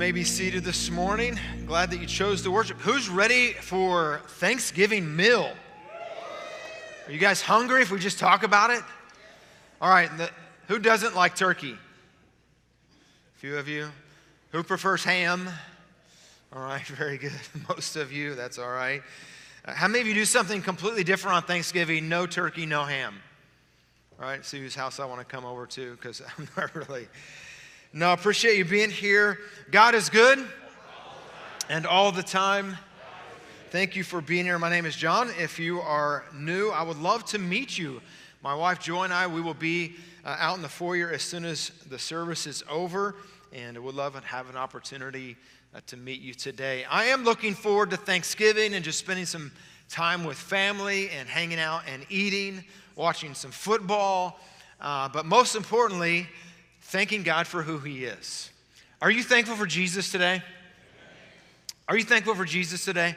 may be seated this morning. Glad that you chose to worship. Who's ready for Thanksgiving meal? Are you guys hungry if we just talk about it? All right, the, who doesn't like turkey? A few of you. Who prefers ham? All right, very good. Most of you, that's all right. Uh, how many of you do something completely different on Thanksgiving? No turkey, no ham. All right, see whose house I want to come over to because I'm not really. No, appreciate you being here. God is good and all the time. Thank you for being here. My name is John. If you are new, I would love to meet you. My wife Joy and I, we will be uh, out in the foyer as soon as the service is over, and we would love to have an opportunity uh, to meet you today. I am looking forward to Thanksgiving and just spending some time with family and hanging out and eating, watching some football, uh, but most importantly, thanking God for who He is. Are you thankful for Jesus today? Are you thankful for Jesus today?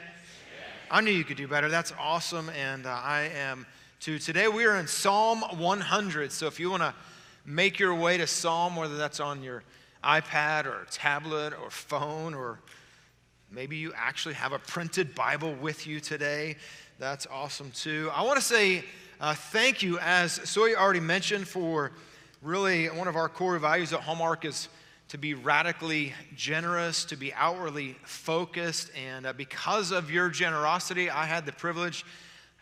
I knew you could do better. That's awesome, and uh, I am too. Today we are in Psalm 100. So if you want to make your way to Psalm, whether that's on your iPad or tablet or phone, or maybe you actually have a printed Bible with you today, that's awesome too. I want to say uh, thank you, as Joy already mentioned, for really one of our core values at Hallmark is to be radically generous, to be outwardly focused. And uh, because of your generosity, I had the privilege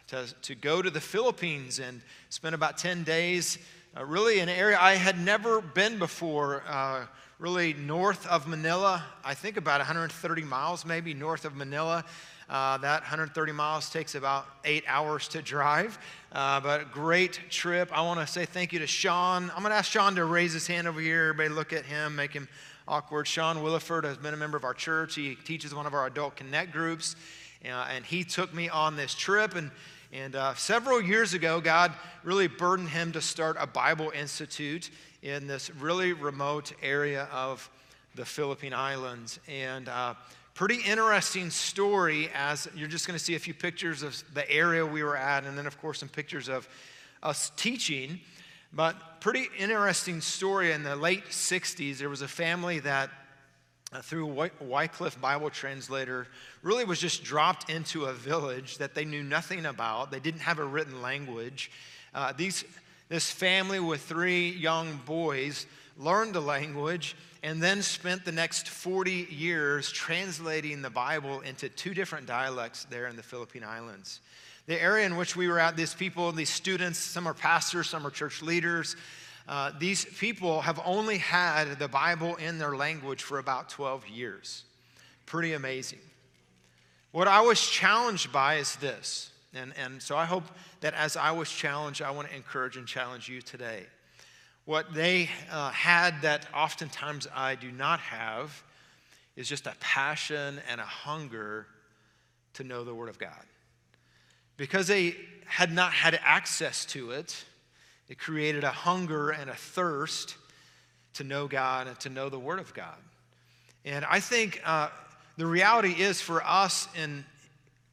to, to go to the Philippines and spend about 10 days, uh, really an area I had never been before, uh, really north of Manila. I think about 130 miles maybe north of Manila. Uh, that 130 miles takes about eight hours to drive, uh, but great trip. I want to say thank you to Sean. I'm going to ask Sean to raise his hand over here. Everybody look at him, make him awkward. Sean Williford has been a member of our church. He teaches one of our adult connect groups, uh, and he took me on this trip. And and uh, several years ago, God really burdened him to start a Bible Institute in this really remote area of the Philippine Islands. And uh, pretty interesting story as you're just going to see a few pictures of the area we were at, and then, of course, some pictures of us teaching. But pretty interesting story in the late 60s. There was a family that, uh, through Wycliffe Bible Translator, really was just dropped into a village that they knew nothing about. They didn't have a written language. Uh, these, this family with three young boys learned the language and then spent the next 40 years translating the Bible into two different dialects there in the Philippine Islands. The area in which we were at, these people, these students, some are pastors, some are church leaders. Uh, these people have only had the Bible in their language for about 12 years. Pretty amazing. What I was challenged by is this. And, and so I hope that as I was challenged, I want to encourage and challenge you today. What they uh, had that oftentimes I do not have is just a passion and a hunger to know the Word of God. Because they had not had access to it, it created a hunger and a thirst to know God and to know the Word of God. And I think uh, the reality is for us in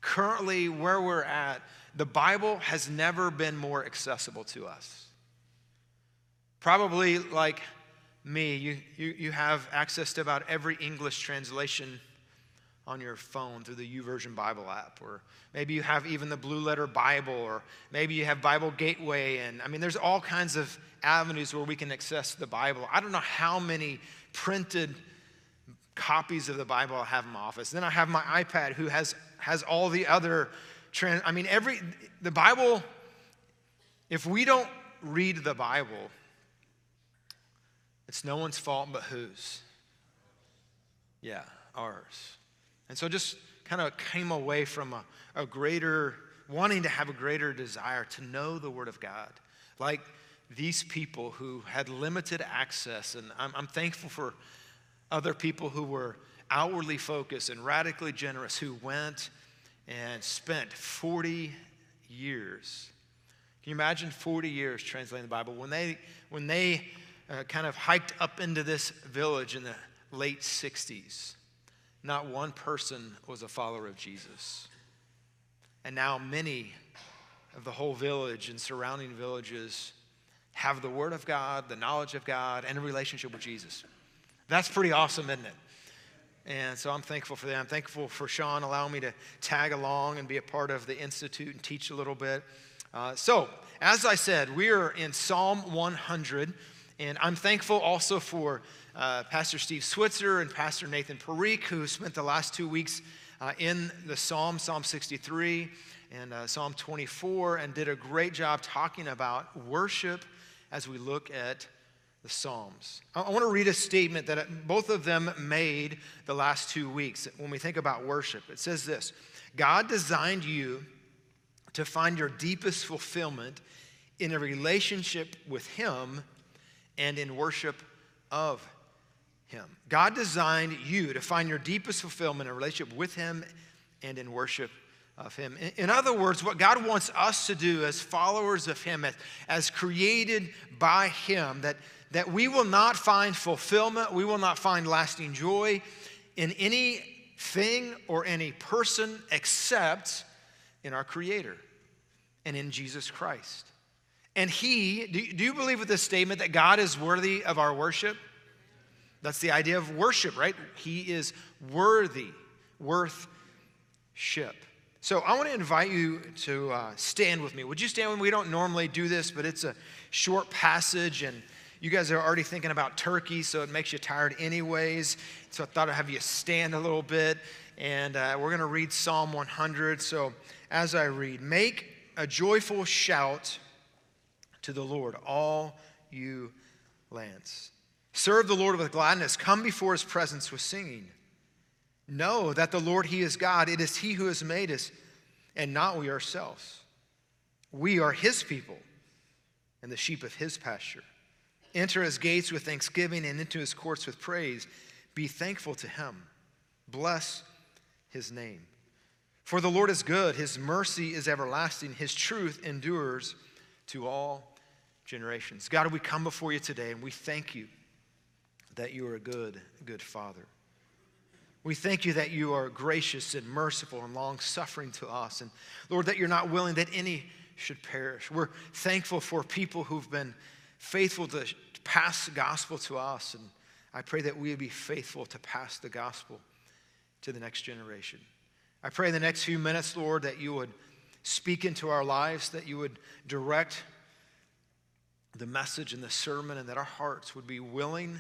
currently where we're at, the Bible has never been more accessible to us. Probably like me, you, you, you have access to about every English translation on your phone through the YouVersion Bible app, or maybe you have even the Blue Letter Bible, or maybe you have Bible Gateway, and I mean, there's all kinds of avenues where we can access the Bible. I don't know how many printed copies of the Bible I have in my office. Then I have my iPad, who has has all the other. Trans- I mean, every the Bible. If we don't read the Bible, it's no one's fault but whose? Yeah, ours. And so just kind of came away from a, a greater, wanting to have a greater desire to know the Word of God. Like these people who had limited access. And I'm, I'm thankful for other people who were outwardly focused and radically generous who went and spent 40 years. Can you imagine 40 years translating the Bible? When they, when they uh, kind of hiked up into this village in the late 60s, not one person was a follower of Jesus. And now many of the whole village and surrounding villages have the Word of God, the knowledge of God, and a relationship with Jesus. That's pretty awesome, isn't it? And so I'm thankful for that. I'm thankful for Sean allowing me to tag along and be a part of the Institute and teach a little bit. Uh, so, as I said, we are in Psalm 100, and I'm thankful also for uh, Pastor Steve Switzer and Pastor Nathan Parikh, who spent the last two weeks uh, in the Psalm, Psalm 63 and uh, Psalm 24, and did a great job talking about worship as we look at the Psalms. I, I want to read a statement that both of them made the last two weeks when we think about worship. It says this God designed you to find your deepest fulfillment in a relationship with Him and in worship of Him. God designed you to find your deepest fulfillment in relationship with Him and in worship of Him. In other words, what God wants us to do as followers of Him, as, as created by Him, that, that we will not find fulfillment, we will not find lasting joy in anything or any person except in our Creator and in Jesus Christ. And He, do you believe with this statement that God is worthy of our worship? That's the idea of worship, right? He is worthy, worth ship. So I want to invite you to uh, stand with me. Would you stand with me? We don't normally do this, but it's a short passage, and you guys are already thinking about turkey, so it makes you tired anyways. So I thought I'd have you stand a little bit, and uh, we're going to read Psalm 100. So as I read, make a joyful shout to the Lord, all you lands. Serve the Lord with gladness. Come before his presence with singing. Know that the Lord, he is God. It is he who has made us, and not we ourselves. We are his people and the sheep of his pasture. Enter his gates with thanksgiving and into his courts with praise. Be thankful to him. Bless his name. For the Lord is good, his mercy is everlasting, his truth endures to all generations. God, we come before you today and we thank you that you are a good, good Father. We thank you that you are gracious and merciful and long suffering to us. And Lord, that you're not willing that any should perish. We're thankful for people who've been faithful to pass the gospel to us. And I pray that we be faithful to pass the gospel to the next generation. I pray in the next few minutes, Lord, that you would speak into our lives, that you would direct the message and the sermon, and that our hearts would be willing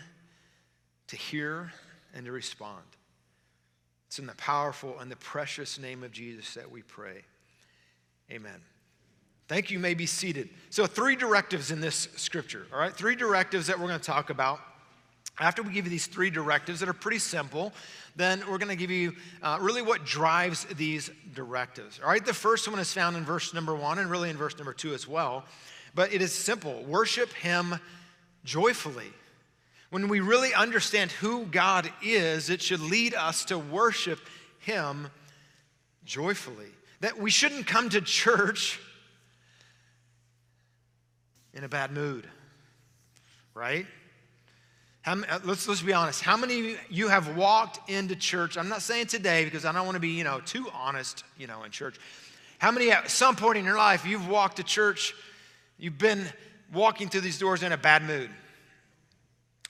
to hear and to respond. It's in the powerful and the precious name of Jesus that we pray. Amen. Thank you. you may be seated. So, three directives in this scripture, all right? Three directives that we're going to talk about. After we give you these three directives that are pretty simple, then we're going to give you uh, really what drives these directives. All right, the first one is found in verse number one and really in verse number two as well. But it is simple worship Him joyfully. When we really understand who God is, it should lead us to worship Him joyfully. That we shouldn't come to church in a bad mood, right? How, uh, let's, let's be honest. How many of you have walked into church? I'm not saying today because I don't want to be, you know, too honest, you know, in church. How many at some point in your life you've walked to church, you've been walking through these doors in a bad mood?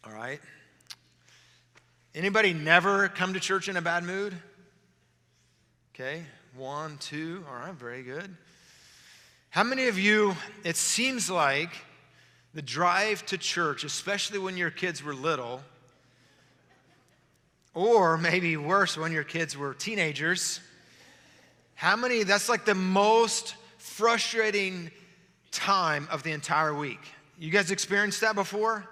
All right? Anybody never come to church in a bad mood? Okay, one, two. All right, very good. How many of you, it seems like, the drive to church, especially when your kids were little, or maybe worse, when your kids were teenagers. How many, that's like the most frustrating time of the entire week. You guys experienced that before?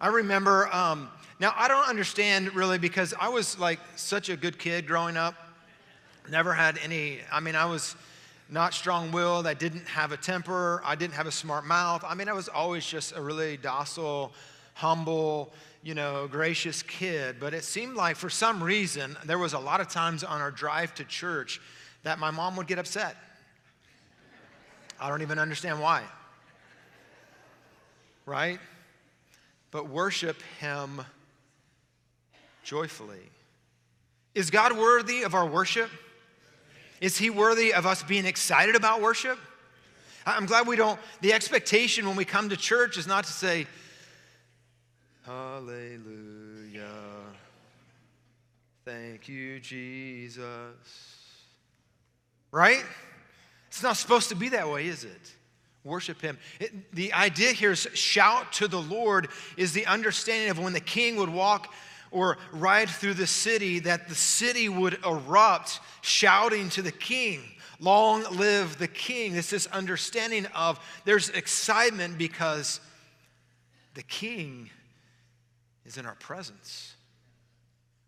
I remember, um, now I don't understand really because I was like such a good kid growing up. Never had any, I mean, I was not strong willed. I didn't have a temper. I didn't have a smart mouth. I mean, I was always just a really docile, humble, you know, gracious kid. But it seemed like for some reason, there was a lot of times on our drive to church that my mom would get upset. I don't even understand why. Right? But worship Him joyfully. Is God worthy of our worship? Is he worthy of us being excited about worship? I'm glad we don't, the expectation when we come to church is not to say, Hallelujah. Thank you, Jesus. Right? It's not supposed to be that way, is it? Worship Him. It, the idea here is shout to the Lord, is the understanding of when the king would walk or ride through the city, that the city would erupt shouting to the king. Long live the king. It's this understanding of there's excitement because the king is in our presence.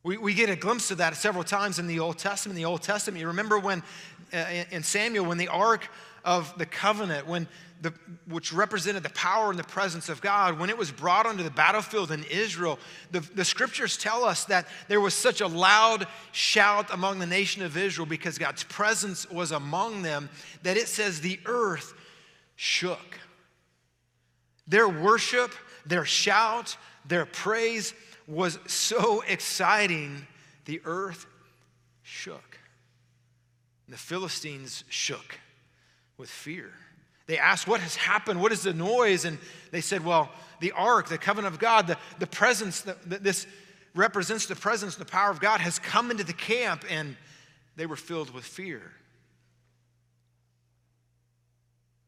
We, we get a glimpse of that several times in the Old Testament. In the Old Testament, you remember when Uh, in Samuel, when the Ark of the Covenant, when the, which represented the power and the presence of God, when it was brought onto the battlefield in Israel, the, the scriptures tell us that there was such a loud shout among the nation of Israel because God's presence was among them that it says the earth shook. Their worship, their shout, their praise was so exciting, the earth shook. And the Philistines shook with fear. They asked, What has happened? What is the noise? And they said, Well, the ark, the covenant of God, the, the presence, the, this represents the presence the power of God, has come into the camp, and they were filled with fear.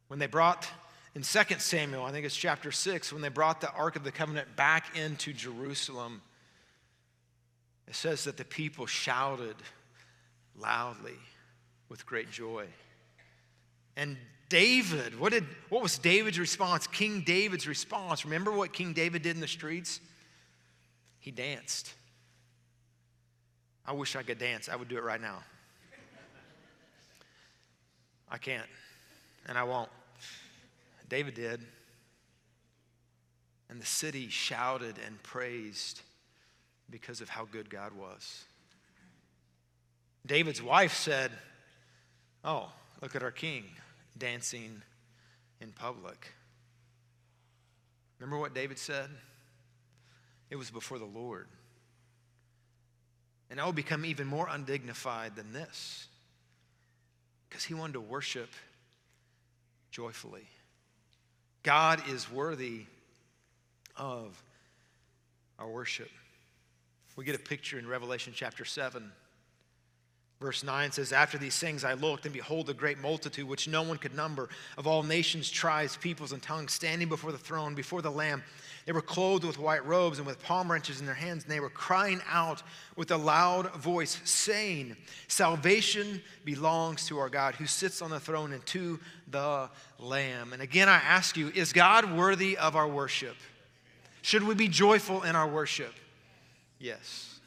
When they brought in 2 Samuel, I think it's chapter 6, when they brought the Ark of the Covenant back into Jerusalem, it says that the people shouted loudly with great joy. And David, what, did, what was David's response? King David's response. Remember what King David did in the streets? He danced. I wish I could dance. I would do it right now. I can't, and I won't. David did. And the city shouted and praised because of how good God was. David's wife said, Oh, look at our king dancing in public. Remember what David said? It was before the Lord. And I will become even more undignified than this because he wanted to worship joyfully. God is worthy of our worship. We get a picture in Revelation chapter 7. Verse 9 says, After these things I looked, and behold, a great multitude, which no one could number, of all nations, tribes, peoples, and tongues, standing before the throne, before the Lamb. They were clothed with white robes and with palm branches in their hands, and they were crying out with a loud voice, saying, Salvation belongs to our God who sits on the throne and to the Lamb. And again, I ask you, is God worthy of our worship? Should we be joyful in our worship? Yes.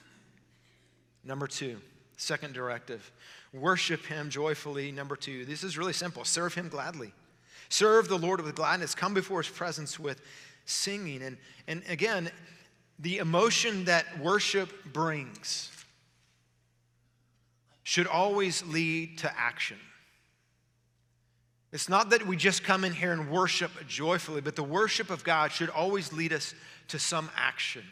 Number two. Second directive worship him joyfully. Number two, this is really simple serve him gladly. Serve the Lord with gladness. Come before his presence with singing. And, and again, the emotion that worship brings should always lead to action. It's not that we just come in here and worship joyfully, but the worship of God should always lead us to some action,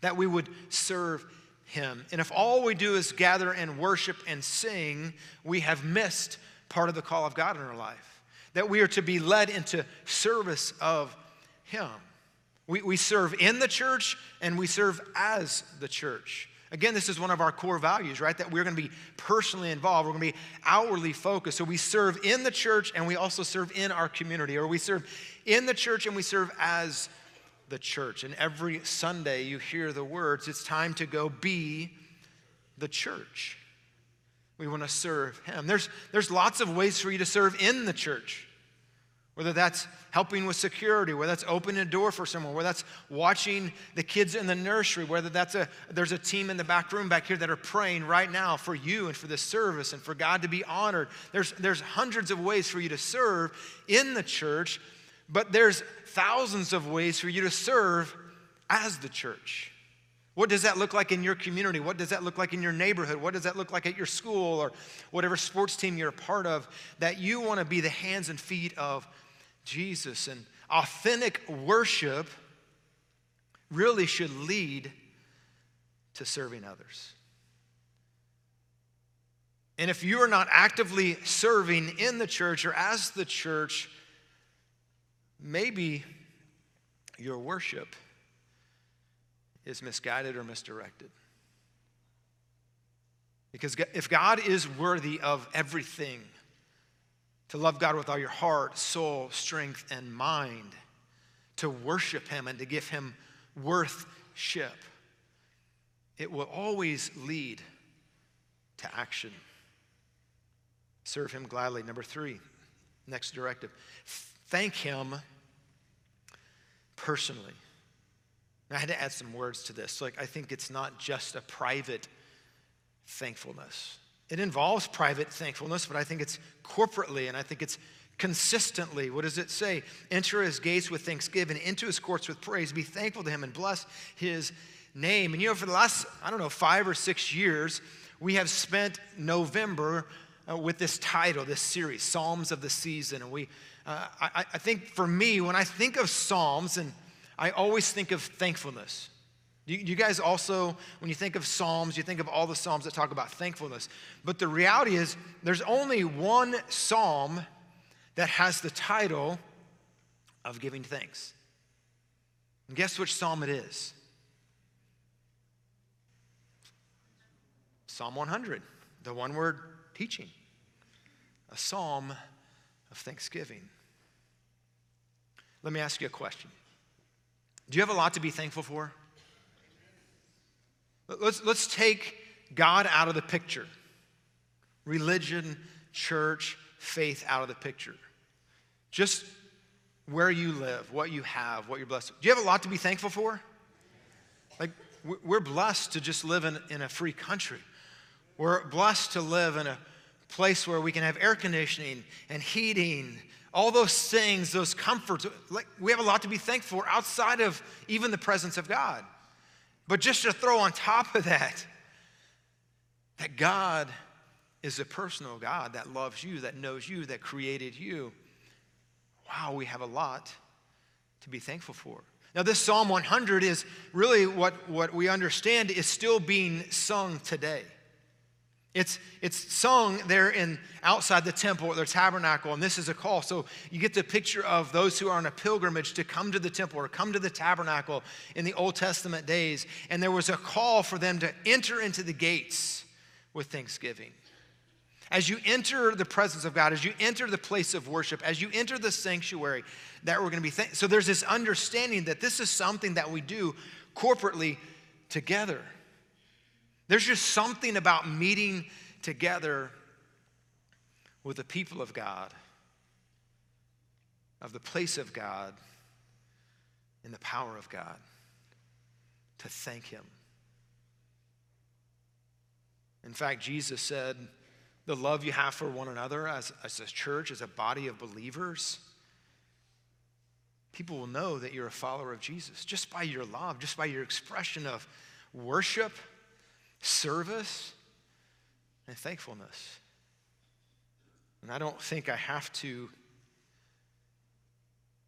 that we would serve him. And if all we do is gather and worship and sing, we have missed part of the call of God in our life. That we are to be led into service of Him. We, we serve in the church and we serve as the church. Again, this is one of our core values, right? That we're going to be personally involved. We're going to be outwardly focused. So we serve in the church and we also serve in our community, or we serve in the church and we serve as the church. And every Sunday you hear the words, it's time to go be the church. We want to serve Him. There's, there's lots of ways for you to serve in the church, whether that's helping with security, whether that's opening a door for someone, whether that's watching the kids in the nursery, whether that's a, there's a team in the back room back here that are praying right now for you and for the service and for God to be honored. There's, there's hundreds of ways for you to serve in the church, but there's thousands of ways for you to serve as the church. What does that look like in your community? What does that look like in your neighborhood? What does that look like at your school or whatever sports team you're a part of? That you want to be the hands and feet of Jesus. And authentic worship really should lead to serving others. And if you are not actively serving in the church or as the church, maybe your worship is misguided or misdirected. Because if God is worthy of everything, to love God with all your heart, soul, strength, and mind, to worship Him and to give Him worthship, it will always lead to action. Serve Him gladly. Number three, next directive thank Him personally. I had to add some words to this. Like, I think it's not just a private thankfulness. It involves private thankfulness, but I think it's corporately and I think it's consistently. What does it say? Enter his gates with thanksgiving, into his courts with praise. Be thankful to him and bless his name. And you know, for the last, I don't know, five or six years, we have spent November uh, with this title, this series, Psalms of the Season. And we, uh, I, I think for me, when I think of Psalms, and I always think of thankfulness. You, you guys also, when you think of Psalms, you think of all the Psalms that talk about thankfulness. But the reality is, there's only one Psalm that has the title of giving thanks. And guess which Psalm it is? Psalm 100, the one we're teaching. A psalm of thanksgiving. Let me ask you a question Do you have a lot to be thankful for? Let's, let's take God out of the picture religion, church, faith out of the picture. Just where you live, what you have, what you're blessed. With. Do you have a lot to be thankful for? Like, we're blessed to just live in, in a free country. We're blessed to live in a place where we can have air conditioning and heating, all those things, those comforts. Like, we have a lot to be thankful for outside of even the presence of God. But just to throw on top of that, that God is a personal God that loves you, that knows you, that created you. Wow, we have a lot to be thankful for. Now, this Psalm 100 is really what, what we understand is still being sung today. It's, it's sung there in outside the temple or the tabernacle, and this is a call. So you get the picture of those who are on a pilgrimage to come to the temple or come to the tabernacle in the Old Testament days. And there was a call for them to enter into the gates with thanksgiving. As you enter the presence of God, as you enter the place of worship, as you enter the sanctuary, that we're going to be thank- so there's this understanding that this is something that we do corporately together. There's just something about meeting together with the people of God, of the place of God, in the power of God, to thank Him. In fact, Jesus said, the love you have for one another as, as a church, as a body of believers, people will know that you're a follower of Jesus just by your love, just by your expression of worship service, and thankfulness. And I don't think I have to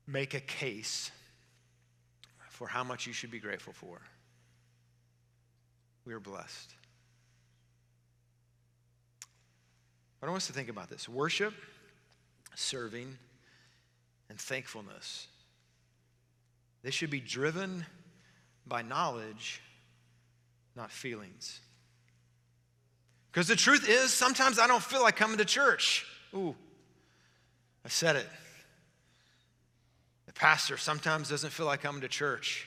make a case for how much you should be grateful for. We are blessed. I want us to think about this worship, serving, and thankfulness. They should be driven by knowledge not feelings. Because the truth is, sometimes I don't feel like coming to church. Ooh, I said it. The pastor sometimes doesn't feel like coming to church.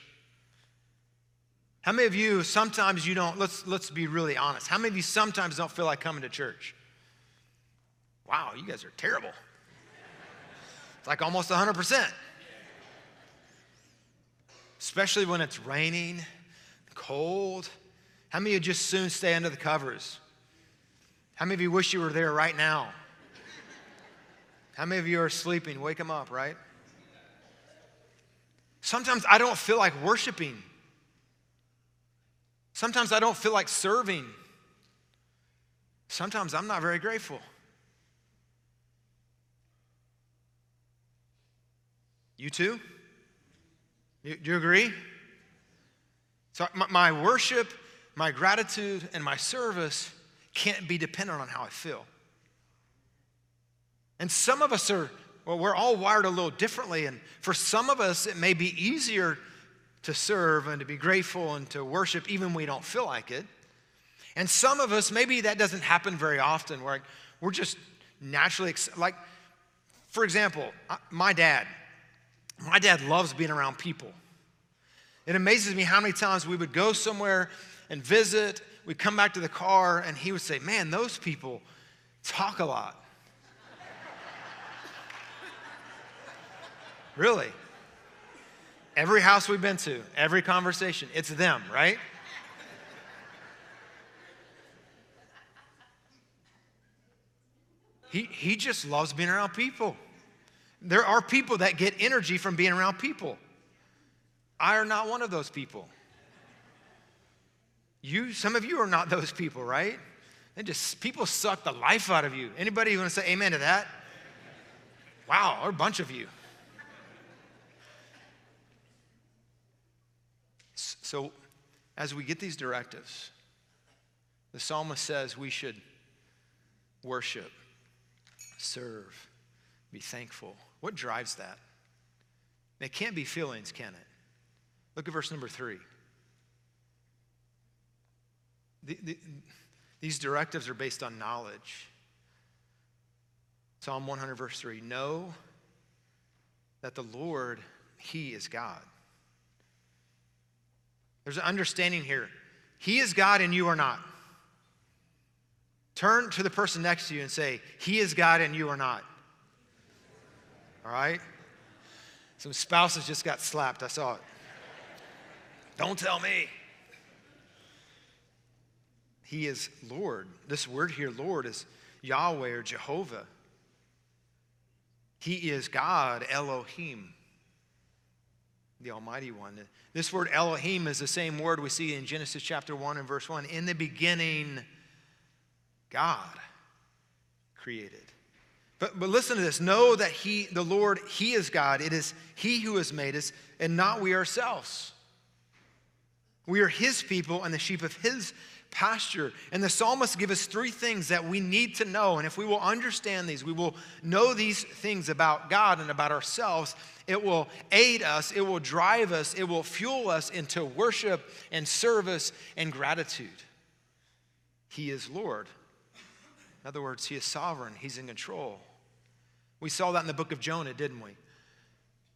How many of you sometimes you don't, let's, let's be really honest. How many of you sometimes don't feel like coming to church? Wow, you guys are terrible. It's like almost 100%. Especially when it's raining, cold, how many of you just soon stay under the covers? How many of you wish you were there right now? How many of you are sleeping? Wake them up, right? Sometimes I don't feel like worshiping. Sometimes I don't feel like serving. Sometimes I'm not very grateful. You too? You, do you agree? So my, my worship my gratitude and my service can't be dependent on how I feel. And some of us are, well, we're all wired a little differently. And for some of us, it may be easier to serve and to be grateful and to worship even when we don't feel like it. And some of us, maybe that doesn't happen very often, where we're just naturally, like, for example, my dad. My dad loves being around people. It amazes me how many times we would go somewhere and visit, we'd come back to the car, and he would say, Man, those people talk a lot. really. Every house we've been to, every conversation, it's them, right? He, he just loves being around people. There are people that get energy from being around people. I are not one of those people. You, some of you are not those people, right? They just people suck the life out of you. Anybody want to say amen to that? Wow, or a bunch of you. So, as we get these directives, the psalmist says we should worship, serve, be thankful. What drives that? It can't be feelings, can it? Look at verse number three. The, the, these directives are based on knowledge. Psalm 100, verse 3 Know that the Lord, He is God. There's an understanding here. He is God and you are not. Turn to the person next to you and say, He is God and you are not. All right? Some spouses just got slapped. I saw it. Don't tell me. He is Lord. This word here, Lord, is Yahweh or Jehovah. He is God, Elohim, the Almighty One. This word Elohim is the same word we see in Genesis chapter 1 and verse 1. In the beginning, God created. But, but listen to this know that He, the Lord, He is God. It is He who has made us and not we ourselves. We are His people and the sheep of His pasture. And the psalmist give us three things that we need to know. And if we will understand these, we will know these things about God and about ourselves. It will aid us, it will drive us, it will fuel us into worship and service and gratitude. He is Lord. In other words, He is sovereign, He's in control. We saw that in the book of Jonah, didn't we?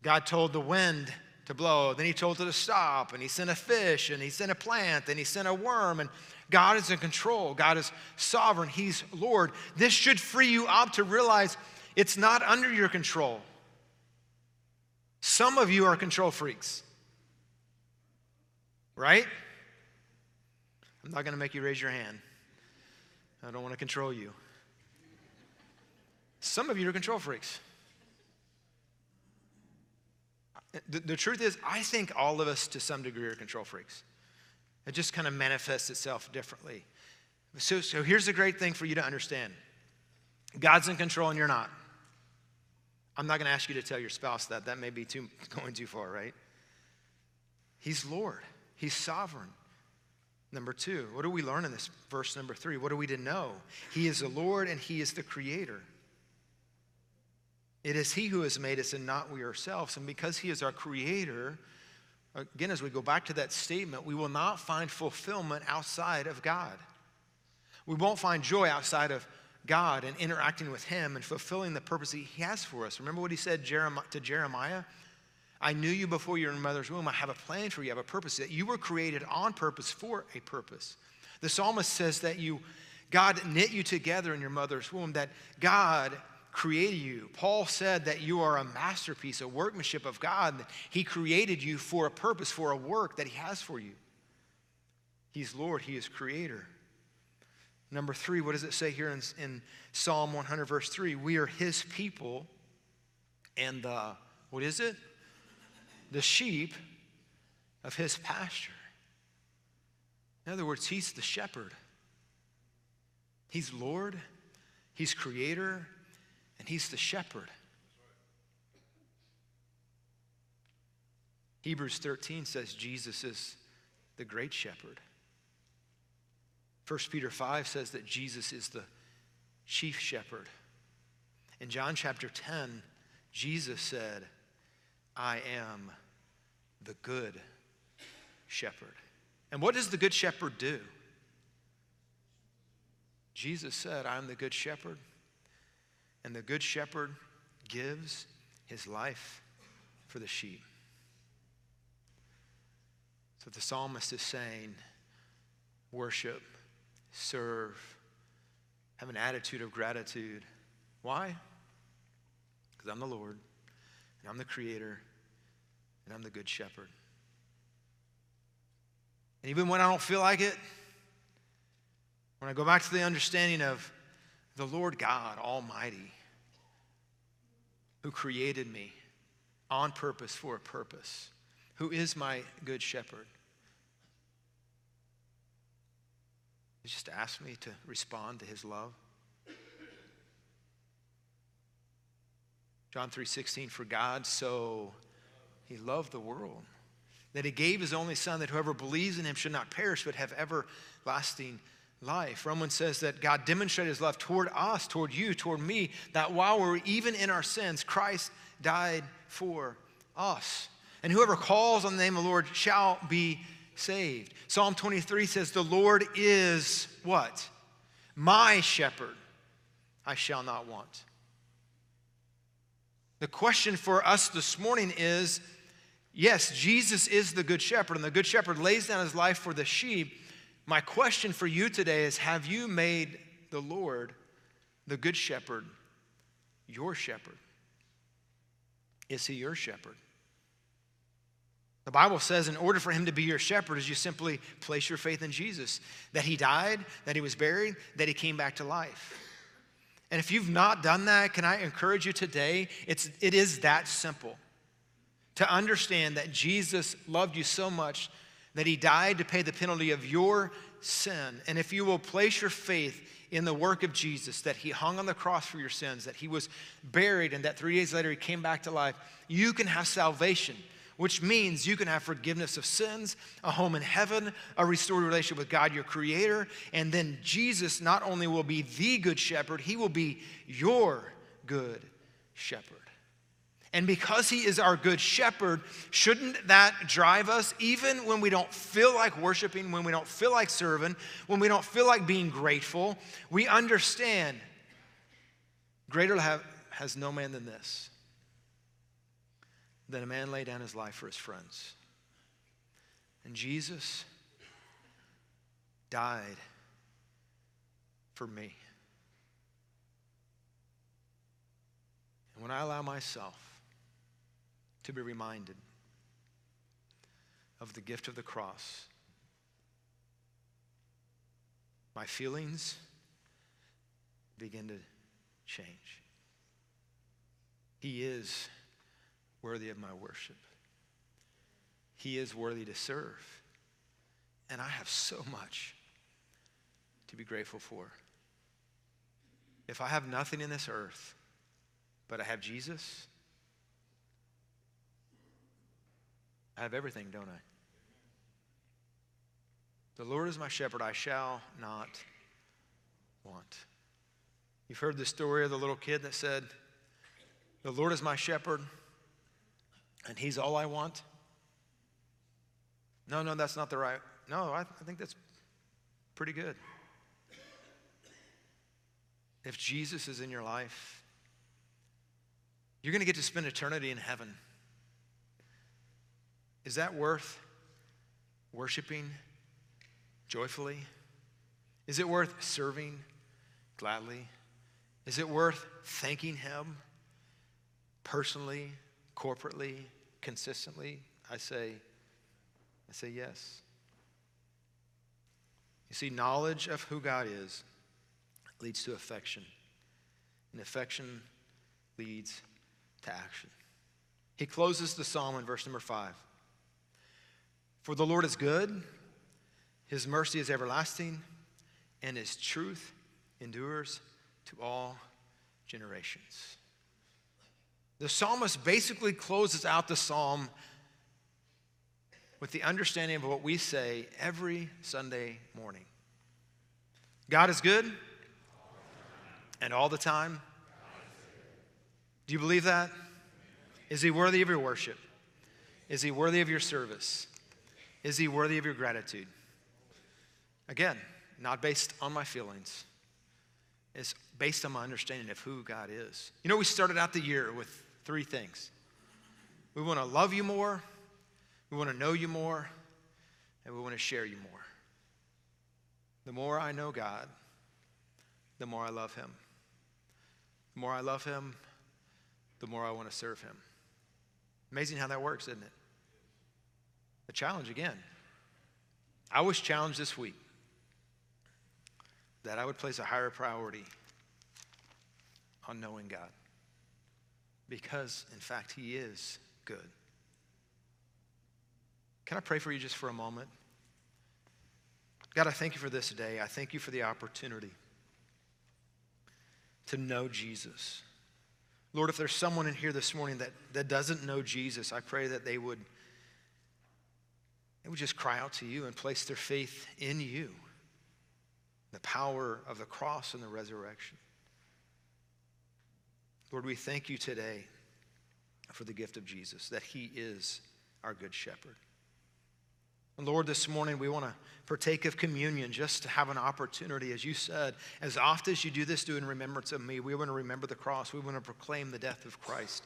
God told the wind to blow. Then he told it to stop, and he sent a fish, and he sent a plant, and he sent a worm, and God is in control. God is sovereign. He's Lord. This should free you up to realize it's not under your control. Some of you are control freaks, right? I'm not going to make you raise your hand. I don't want to control you. Some of you are control freaks. The, the, truth is, I think all of us to some degree are control freaks. It just kind of manifests itself differently. So, so here's the great thing for you to understand God's in control and you're not. I'm not going to ask you to tell your spouse that. That may be too, going too far, right? He's Lord, He's sovereign. Number two, what do we learn in this verse number three? What are we to know? He is the Lord and He is the Creator. It is He who has made us and not we ourselves. And because He is our Creator, Again, as we go back to that statement, we will not find fulfillment outside of God. We won't find joy outside of God and interacting with Him and fulfilling the purpose He has for us. Remember what He said to Jeremiah? I knew you before you were in your mother's womb. I have a plan for you, I have a purpose. That you were created on purpose for a purpose. The psalmist says that you, God knit you together in your mother's womb, that God created you. Paul said that you are a masterpiece, a workmanship of God. He created you for a purpose, for a work that He has for you. He's Lord, He is Creator. Number three, what does it say here in, in Psalm 100, verse 3? We are His people, and the, what is it? The sheep of His pasture. In other words, He's the shepherd. He's Lord, He's Creator, and He's the shepherd. Hebrews 13 says Jesus is the great shepherd. 1 Peter 5 says that Jesus is the chief shepherd. In John chapter 10, Jesus said, I am the good shepherd. And what does the good shepherd do? Jesus said, I am the good shepherd, and the good shepherd gives his life for the sheep. So the psalmist is saying, worship, serve, have an attitude of gratitude. Why? Because I'm the Lord, and I'm the creator, and I'm the good shepherd. And even when I don't feel like it, when I go back to the understanding of the Lord God Almighty, who created me on purpose for a purpose, who is my good shepherd, He just asked me to respond to his love. John 3:16 for God so he loved the world that he gave his only son that whoever believes in him should not perish but have everlasting life. Romans says that God demonstrated his love toward us, toward you, toward me, that while we are even in our sins, Christ died for us. And whoever calls on the name of the Lord shall be saved. Psalm 23 says, The Lord is what? My shepherd. I shall not want. The question for us this morning is yes, Jesus is the good shepherd, and the good shepherd lays down his life for the sheep. My question for you today is Have you made the Lord, the good shepherd, your shepherd? Is he your shepherd? The Bible says, in order for him to be your shepherd, is you simply place your faith in Jesus, that he died, that he was buried, that he came back to life. And if you've not done that, can I encourage you today? It's, it is that simple to understand that Jesus loved you so much that he died to pay the penalty of your sin. And if you will place your faith in the work of Jesus, that he hung on the cross for your sins, that he was buried, and that three days later he came back to life, you can have salvation which means you can have forgiveness of sins, a home in heaven, a restored relationship with God, your creator, and then Jesus not only will be the good shepherd, he will be your good shepherd. And because he is our good shepherd, shouldn't that drive us, even when we don't feel like worshiping, when we don't feel like serving, when we don't feel like being grateful? We understand greater have, has no man than this that a man lay down his life for his friends. And Jesus died for me. And when I allow myself to be reminded of the gift of the cross, my feelings begin to change. He is worthy of my worship. He is worthy to serve. And I have so much to be grateful for. If I have nothing in this earth, but I have Jesus, I have everything, don't I? The Lord is my shepherd, I shall not want. You've heard the story of the little kid that said, The Lord is my shepherd, and he's all I want? No, no, that's not the right. No, I, I think that's pretty good. If Jesus is in your life, you're going to get to spend eternity in heaven. Is that worth worshiping joyfully? Is it worth serving gladly? Is it worth thanking Him personally, corporately, consistently? I say, I say yes. You see, knowledge of who God is leads to affection, and affection leads to action. He closes the psalm in verse number five. For the Lord is good, his mercy is everlasting, and his truth endures to all generations. The psalmist basically closes out the psalm with the understanding of what we say every Sunday morning God is good, and all the time. Do you believe that? Is he worthy of your worship? Is he worthy of your service? Is he worthy of your gratitude? Again, not based on my feelings, It's based on my understanding of who God is. You know, we started out the year with three things we want to love you more, we want to know you more, and we want to share you more. The more I know God, the more I love Him. The more I love Him, the more I want to serve Him. Amazing how that works, isn't it? Challenge again. I was challenged this week that I would place a higher priority on knowing God. Because, in fact, He is good. Can I pray for you just for a moment? God, I thank you for this day. I thank you for the opportunity to know Jesus. Lord, if there's someone in here this morning that, that doesn't know Jesus, I pray that they would, they would just cry out to you and place their faith in you, the power of the cross and the resurrection. Lord, we thank you today for the gift of Jesus, that he is our good shepherd. Lord, this morning we want to partake of communion just to have an opportunity, as you said, as often as you do this, do in remembrance of me. We want to remember the cross. We want to proclaim the death of Christ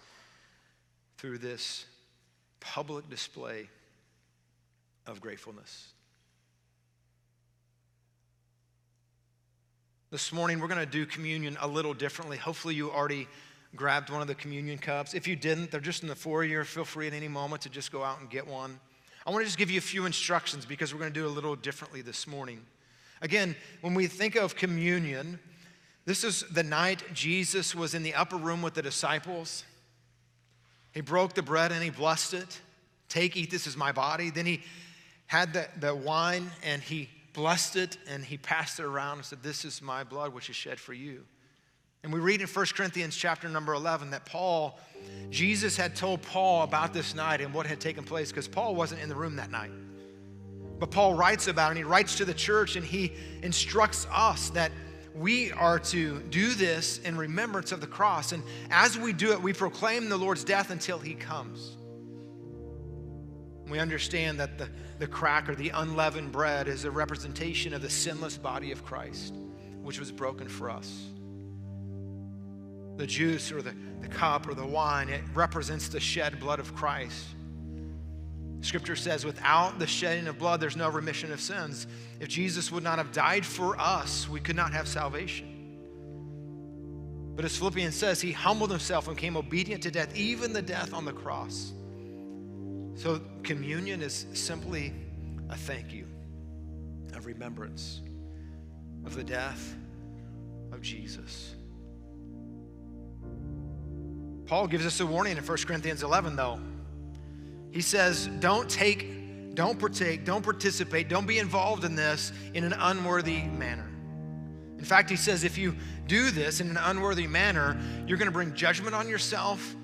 through this public display of gratefulness. This morning, we're going to do communion a little differently. Hopefully, you already grabbed one of the communion cups. If you didn't, they're just in the foyer. Feel free at any moment to just go out and get one. I want to just give you a few instructions because we're going to do a little differently this morning. Again, when we think of communion, this is the night Jesus was in the upper room with the disciples. He broke the bread and he blessed it. Take, eat, this is my body. Then he had the, the wine and he blessed it and he passed it around and said, This is my blood, which is shed for you. And we read in 1 Corinthians chapter number 11 that Paul, Jesus had told Paul about this night and what had taken place because Paul wasn't in the room that night. But Paul writes about it and he writes to the church and he instructs us that we are to do this in remembrance of the cross. And as we do it, we proclaim the Lord's death until he comes. We understand that the, the cracker, the unleavened bread, is a representation of the sinless body of Christ, which was broken for us the juice or the, the cup or the wine, it represents the shed blood of Christ. Scripture says, without the shedding of blood, there's no remission of sins. If Jesus would not have died for us, we could not have salvation. But as Philippians says, he humbled himself and came obedient to death, even the death on the cross. So communion is simply a thank you, a remembrance of the death of Jesus. Paul gives us a warning in 1 Corinthians 11, though. He says, Don't take, don't partake, don't participate, don't be involved in this in an unworthy manner. In fact, he says, if you do this in an unworthy manner, you're going to bring judgment on yourself.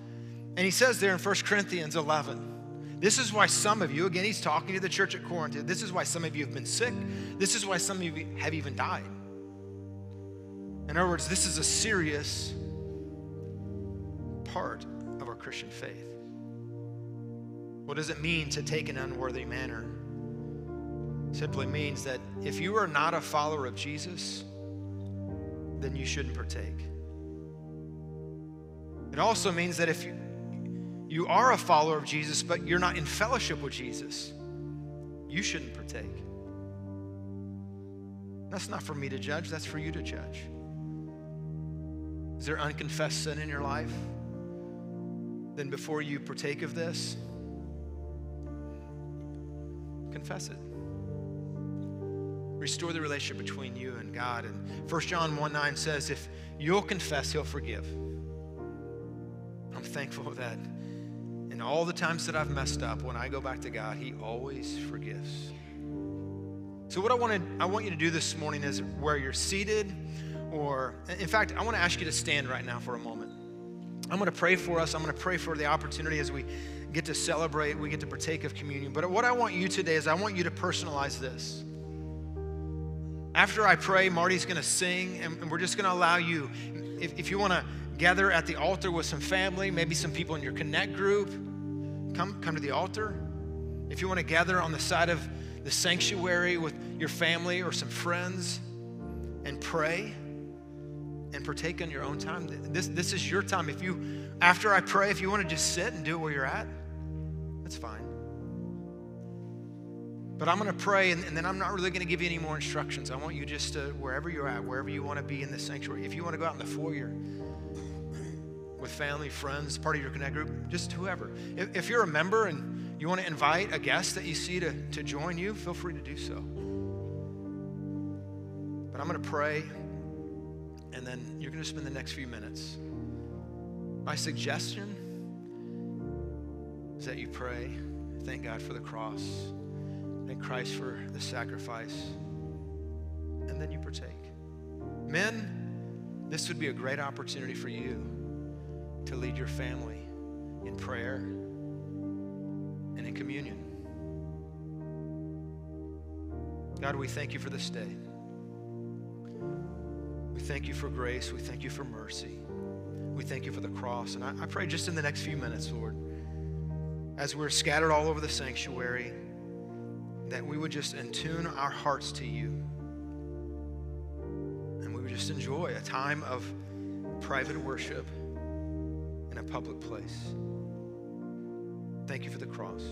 And he says there in 1 Corinthians 11, this is why some of you, again, he's talking to the church at Corinth, this is why some of you have been sick. This is why some of you have even died. In other words, this is a serious part of our Christian faith. What does it mean to take an unworthy manner? simply means that if you are not a follower of Jesus, then you shouldn't partake. It also means that if you, you are a follower of Jesus, but you're not in fellowship with Jesus, you shouldn't partake. That's not for me to judge, that's for you to judge. Is there unconfessed sin in your life? then before you partake of this, confess it. Restore the relationship between you and God. And 1 John 1 9 says, if you'll confess, he'll forgive. I'm thankful of that in all the times that I've messed up, when I go back to God, he always forgives. So, what I want—I want you to do this morning is where you're seated, or in fact, I want to ask you to stand right now for a moment. I'm going to pray for us. I'm going to pray for the opportunity as we get to celebrate, we get to partake of communion. But what I want you today is I want you to personalize this. After I pray, Marty's going to sing, and we're just going to allow you, if, if you want to gather at the altar with some family, maybe some people in your connect group, come, come to the altar. If you want to gather on the side of the sanctuary with your family or some friends and pray, and partake on your own time. This, this is your time. If you, after I pray, if you want to just sit and do it where you're at, that's fine. But I'm going to pray, and, and then I'm not really going to give you any more instructions. I want you just to, wherever you're at, wherever you want to be in the sanctuary, if you want to go out in the foyer with family, friends, part of your Connect group, just whoever. If, if you're a member and you want to invite a guest that you see to, to join you, feel free to do so. But I'm going to pray, and then you're going to spend the next few minutes. My suggestion is that you pray, thank God for the cross Thank Christ for the sacrifice. And then you partake. Men, this would be a great opportunity for you to lead your family in prayer and in communion. God, we thank you for this day. We thank you for grace. We thank you for mercy. We thank you for the cross. And I, I pray just in the next few minutes, Lord, as we're scattered all over the sanctuary that we would just attune our hearts to you. And we would just enjoy a time of private worship in a public place. Thank you for the cross.